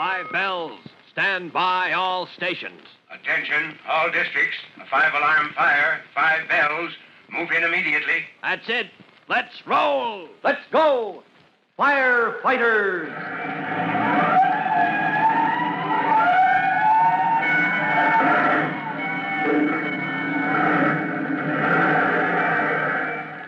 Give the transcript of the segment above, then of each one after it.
Five bells. Stand by all stations. Attention, all districts. A five alarm fire, five bells. Move in immediately. That's it. Let's roll. Let's go. Firefighters.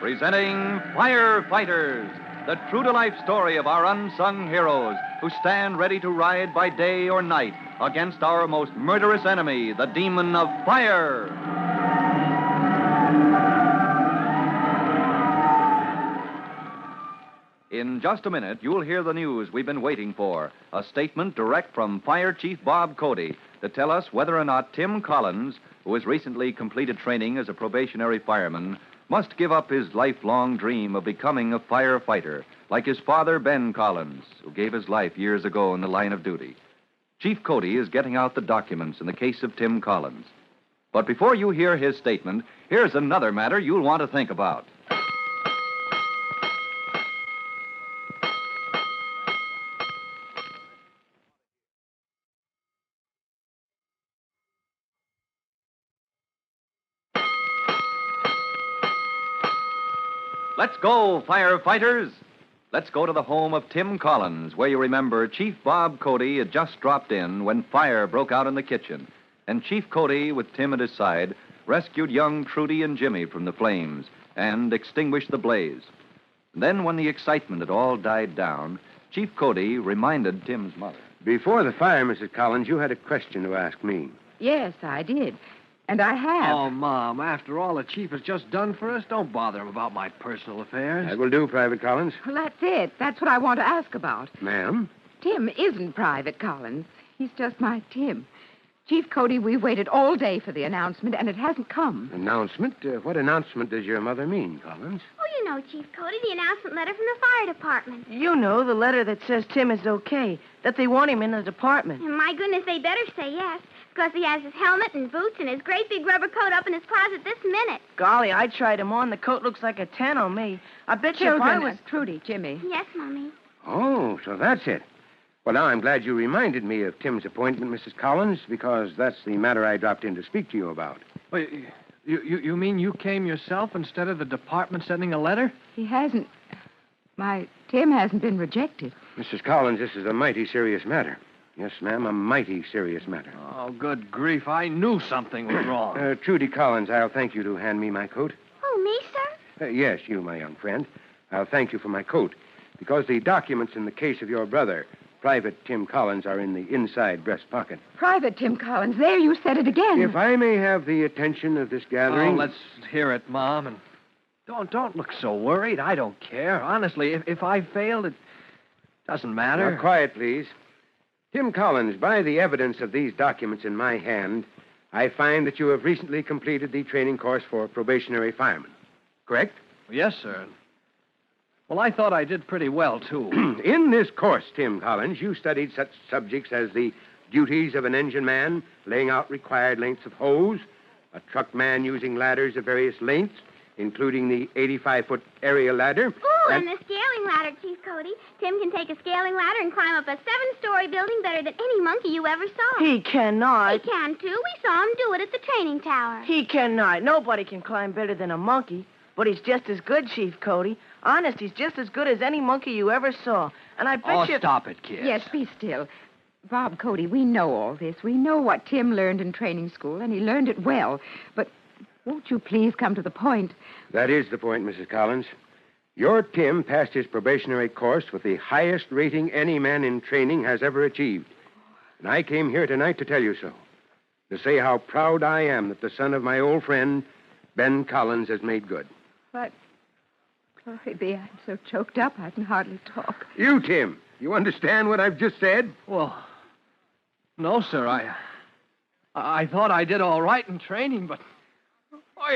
Presenting Firefighters, the true to life story of our unsung heroes who stand ready to ride by day or night against our most murderous enemy, the demon of fire. In just a minute, you'll hear the news we've been waiting for a statement direct from Fire Chief Bob Cody to tell us whether or not Tim Collins, who has recently completed training as a probationary fireman, must give up his lifelong dream of becoming a firefighter, like his father, Ben Collins, who gave his life years ago in the line of duty. Chief Cody is getting out the documents in the case of Tim Collins. But before you hear his statement, here's another matter you'll want to think about. Let's go, firefighters! Let's go to the home of Tim Collins, where you remember Chief Bob Cody had just dropped in when fire broke out in the kitchen. And Chief Cody, with Tim at his side, rescued young Trudy and Jimmy from the flames and extinguished the blaze. And then, when the excitement had all died down, Chief Cody reminded Tim's mother. Before the fire, Mrs. Collins, you had a question to ask me. Yes, I did. And I have. Oh, Mom, after all the chief has just done for us, don't bother him about my personal affairs. That will do, Private Collins. Well, that's it. That's what I want to ask about. Ma'am? Tim isn't Private Collins. He's just my Tim. Chief Cody, we waited all day for the announcement, and it hasn't come. Announcement? Uh, what announcement does your mother mean, Collins? Oh, you know, Chief Cody, the announcement letter from the fire department. You know, the letter that says Tim is okay, that they want him in the department. My goodness, they better say yes, because he has his helmet and boots and his great big rubber coat up in his closet this minute. Golly, I tried him on. The coat looks like a 10 on me. I bet you if I Children, was. uh, Trudy, Jimmy. Yes, Mommy. Oh, so that's it. Well, now I'm glad you reminded me of Tim's appointment, Mrs. Collins, because that's the matter I dropped in to speak to you about. Well, you, you, you mean you came yourself instead of the department sending a letter? He hasn't. My Tim hasn't been rejected. Mrs. Collins, this is a mighty serious matter. Yes, ma'am, a mighty serious matter. Oh, good grief. I knew something was wrong. Uh, Trudy Collins, I'll thank you to hand me my coat. Oh, me, sir? Uh, yes, you, my young friend. I'll thank you for my coat, because the documents in the case of your brother, Private Tim Collins, are in the inside breast pocket. Private Tim Collins. There, you said it again. If I may have the attention of this gathering. Oh, let's hear it, Mom. And don't don't look so worried. I don't care. Honestly, if, if I failed, it doesn't matter. Now, quiet, please. Tim Collins, by the evidence of these documents in my hand, I find that you have recently completed the training course for probationary firemen. Correct? Yes, sir. Well, I thought I did pretty well, too. In this course, Tim Collins, you studied such subjects as the duties of an engine man, laying out required lengths of hose, a truck man using ladders of various lengths, including the 85 foot aerial ladder. Oh, and the scaling ladder, Chief Cody. Tim can take a scaling ladder and climb up a seven-story building better than any monkey you ever saw. He cannot. He can, too. We saw him do it at the training tower. He cannot. Nobody can climb better than a monkey. But he's just as good, Chief Cody. Honest, he's just as good as any monkey you ever saw. And I bet Oh, you. stop it, kid. Yes, be still. Bob Cody, we know all this. We know what Tim learned in training school, and he learned it well. But won't you please come to the point? That is the point, Mrs. Collins. Your Tim passed his probationary course with the highest rating any man in training has ever achieved. And I came here tonight to tell you so. To say how proud I am that the son of my old friend, Ben Collins, has made good. But, glory be, I'm so choked up I can hardly talk. You, Tim, you understand what I've just said? Well, no, sir. I, I thought I did all right in training, but.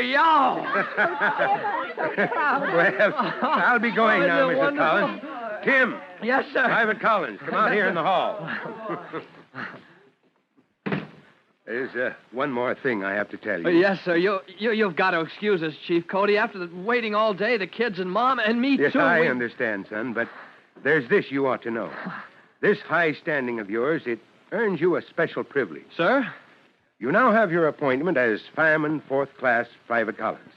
Yow! well, I'll be going Oh, now, you're Mr. Collins. Tim, Yes, sir. Private Collins, come out here in the hall. There's uh, one more thing I have to tell you. Uh, yes, sir. You, you, you've got to excuse us, Chief Cody. After the, waiting all day, the kids and Mom and me, Yes, too. Yes, I we- understand, son, but there's this you ought to know. This high standing of yours, it earns you a special privilege. Sir? You now have your appointment as fireman, fourth class, Private Collins.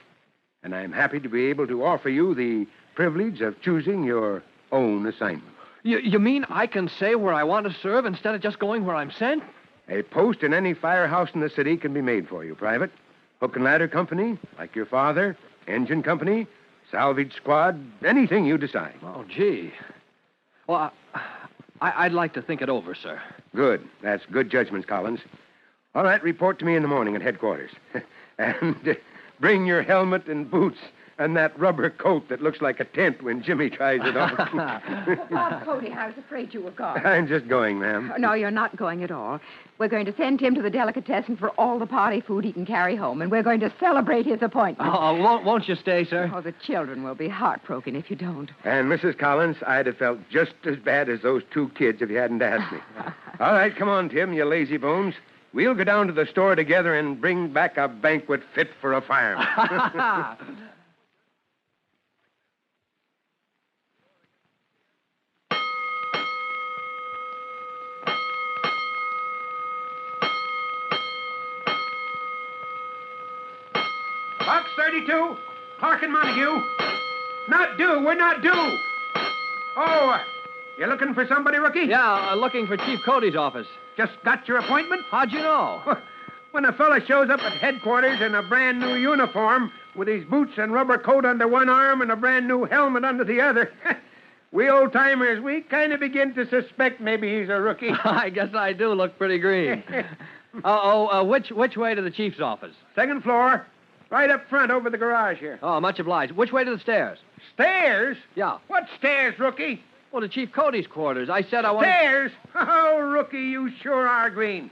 And I'm happy to be able to offer you the privilege of choosing your own assignment. You, you mean I can say where I want to serve instead of just going where I'm sent? A post in any firehouse in the city can be made for you, Private. Hook and ladder company, like your father, engine company, salvage squad, anything you decide. Oh, gee. Well, I, I, I'd like to think it over, sir. Good. That's good judgment, Collins. All right, report to me in the morning at headquarters. and uh, bring your helmet and boots and that rubber coat that looks like a tent when Jimmy tries it on. Bob Cody, I was afraid you were gone. I'm just going, ma'am. No, you're not going at all. We're going to send Tim to the delicatessen for all the party food he can carry home, and we're going to celebrate his appointment. Oh, won't, won't you stay, sir? Oh, the children will be heartbroken if you don't. And Mrs. Collins, I'd have felt just as bad as those two kids if you hadn't asked me. All right, come on, Tim, you lazy bones. We'll go down to the store together and bring back a banquet fit for a fireman. Box 32, Clark and Montague. Not due. We're not due. Oh, you're looking for somebody, rookie? Yeah, uh, looking for Chief Cody's office. Just got your appointment? How'd you know? When a fella shows up at headquarters in a brand new uniform with his boots and rubber coat under one arm and a brand new helmet under the other, we old timers, we kind of begin to suspect maybe he's a rookie. I guess I do look pretty green. oh, uh, which which way to the chief's office? Second floor, right up front over the garage here. Oh, much obliged. Which way to the stairs? Stairs? Yeah. What stairs, rookie? Well, to Chief Cody's quarters. I said I wanted. Stairs? Oh, rookie, you sure are green.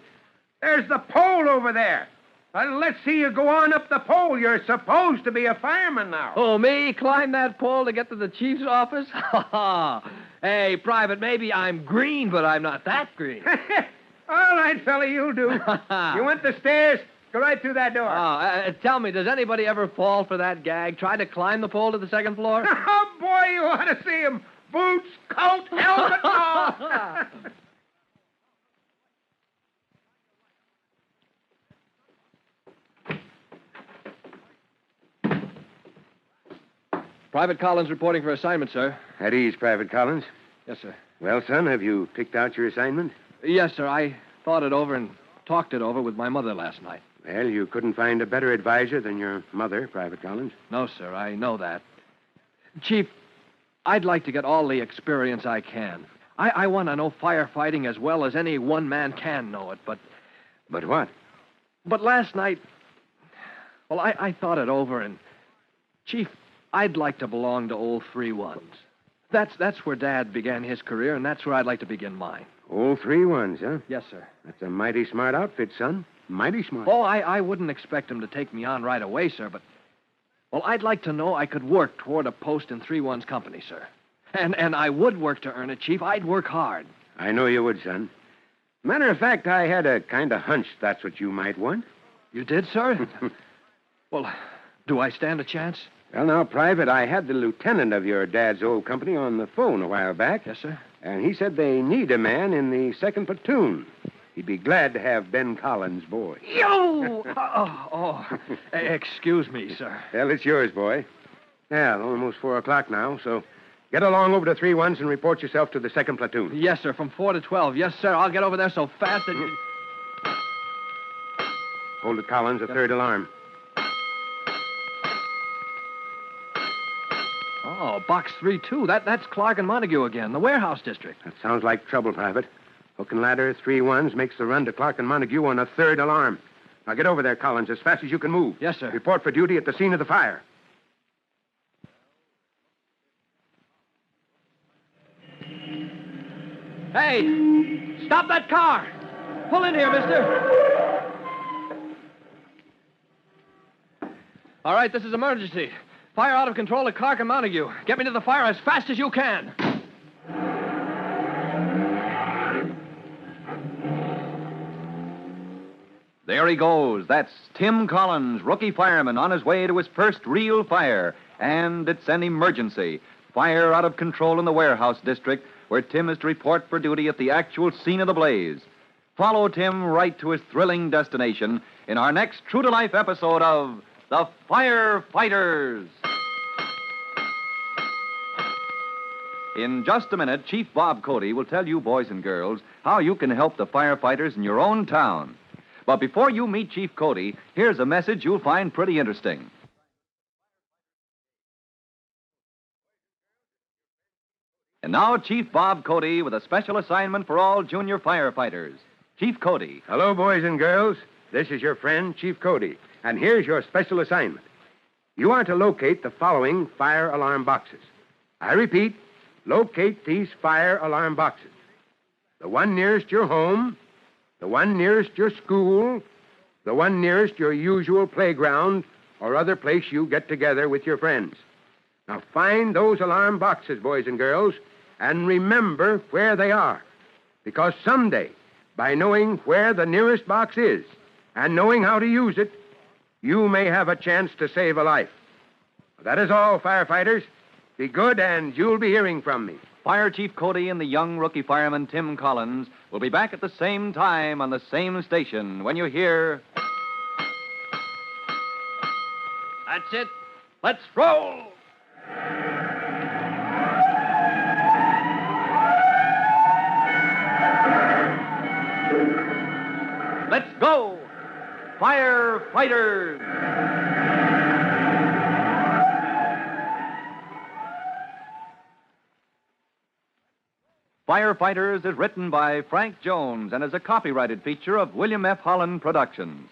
There's the pole over there. Let's see you go on up the pole. You're supposed to be a fireman now. Oh, me climb that pole to get to the chief's office? Ha ha. hey, Private, maybe I'm green, but I'm not that green. All right, fella, you'll do. you want the stairs? Go right through that door. Oh, uh, tell me, does anybody ever fall for that gag? Try to climb the pole to the second floor? oh, boy, you ought to see him. Boots, coat, helmet, and all. Private Collins reporting for assignment, sir. At ease, Private Collins. Yes, sir. Well, son, have you picked out your assignment? Yes, sir. I thought it over and talked it over with my mother last night. Well, you couldn't find a better advisor than your mother, Private Collins. No, sir. I know that. Chief, I'd like to get all the experience I can. I, I want to know firefighting as well as any one man can know it, but But what? but last night, well, I, I thought it over, and Chief, I'd like to belong to old three ones. That's that's where Dad began his career, and that's where I'd like to begin mine. All three ones, huh? Yes, sir. That's a mighty smart outfit, son. Mighty smart. Oh, I, I wouldn't expect him to take me on right away, sir, but well, I'd like to know I could work toward a post in three one's company, sir. And and I would work to earn it, Chief. I'd work hard. I know you would, son. Matter of fact, I had a kind of hunch that's what you might want. You did, sir? well, do I stand a chance? Well, now, Private, I had the lieutenant of your dad's old company on the phone a while back. Yes, sir. And he said they need a man in the second platoon. He'd be glad to have Ben Collins, boy. Yo! oh, oh. Eh, excuse me, sir. Well, it's yours, boy. Yeah, almost four o'clock now, so get along over to three ones and report yourself to the second platoon. Yes, sir, from 4 to 12. Yes, sir. I'll get over there so fast that. You... Hold it, Collins, a third alarm. Oh, box 3 2. That, that's Clark and Montague again, the warehouse district. That sounds like trouble, Private. Hook and ladder, three ones, makes the run to Clark and Montague on a third alarm. Now get over there, Collins, as fast as you can move. Yes, sir. Report for duty at the scene of the fire. Hey, stop that car. Pull in here, mister. All right, this is emergency. Fire out of control at Clark and Montague. Get me to the fire as fast as you can. There he goes. That's Tim Collins, rookie fireman, on his way to his first real fire. And it's an emergency. Fire out of control in the warehouse district, where Tim is to report for duty at the actual scene of the blaze. Follow Tim right to his thrilling destination in our next true to life episode of The Firefighters. In just a minute, Chief Bob Cody will tell you, boys and girls, how you can help the firefighters in your own town. But before you meet Chief Cody, here's a message you'll find pretty interesting. And now, Chief Bob Cody with a special assignment for all junior firefighters. Chief Cody. Hello, boys and girls. This is your friend, Chief Cody. And here's your special assignment. You are to locate the following fire alarm boxes. I repeat, locate these fire alarm boxes. The one nearest your home, the one nearest your school, the one nearest your usual playground or other place you get together with your friends. Now find those alarm boxes, boys and girls, and remember where they are. Because someday, by knowing where the nearest box is and knowing how to use it, you may have a chance to save a life. That is all, firefighters. Be good, and you'll be hearing from me. Fire Chief Cody and the young rookie fireman Tim Collins will be back at the same time on the same station when you hear. That's it. Let's roll. Let's go! Firefighters! Firefighters is written by Frank Jones and is a copyrighted feature of William F. Holland Productions.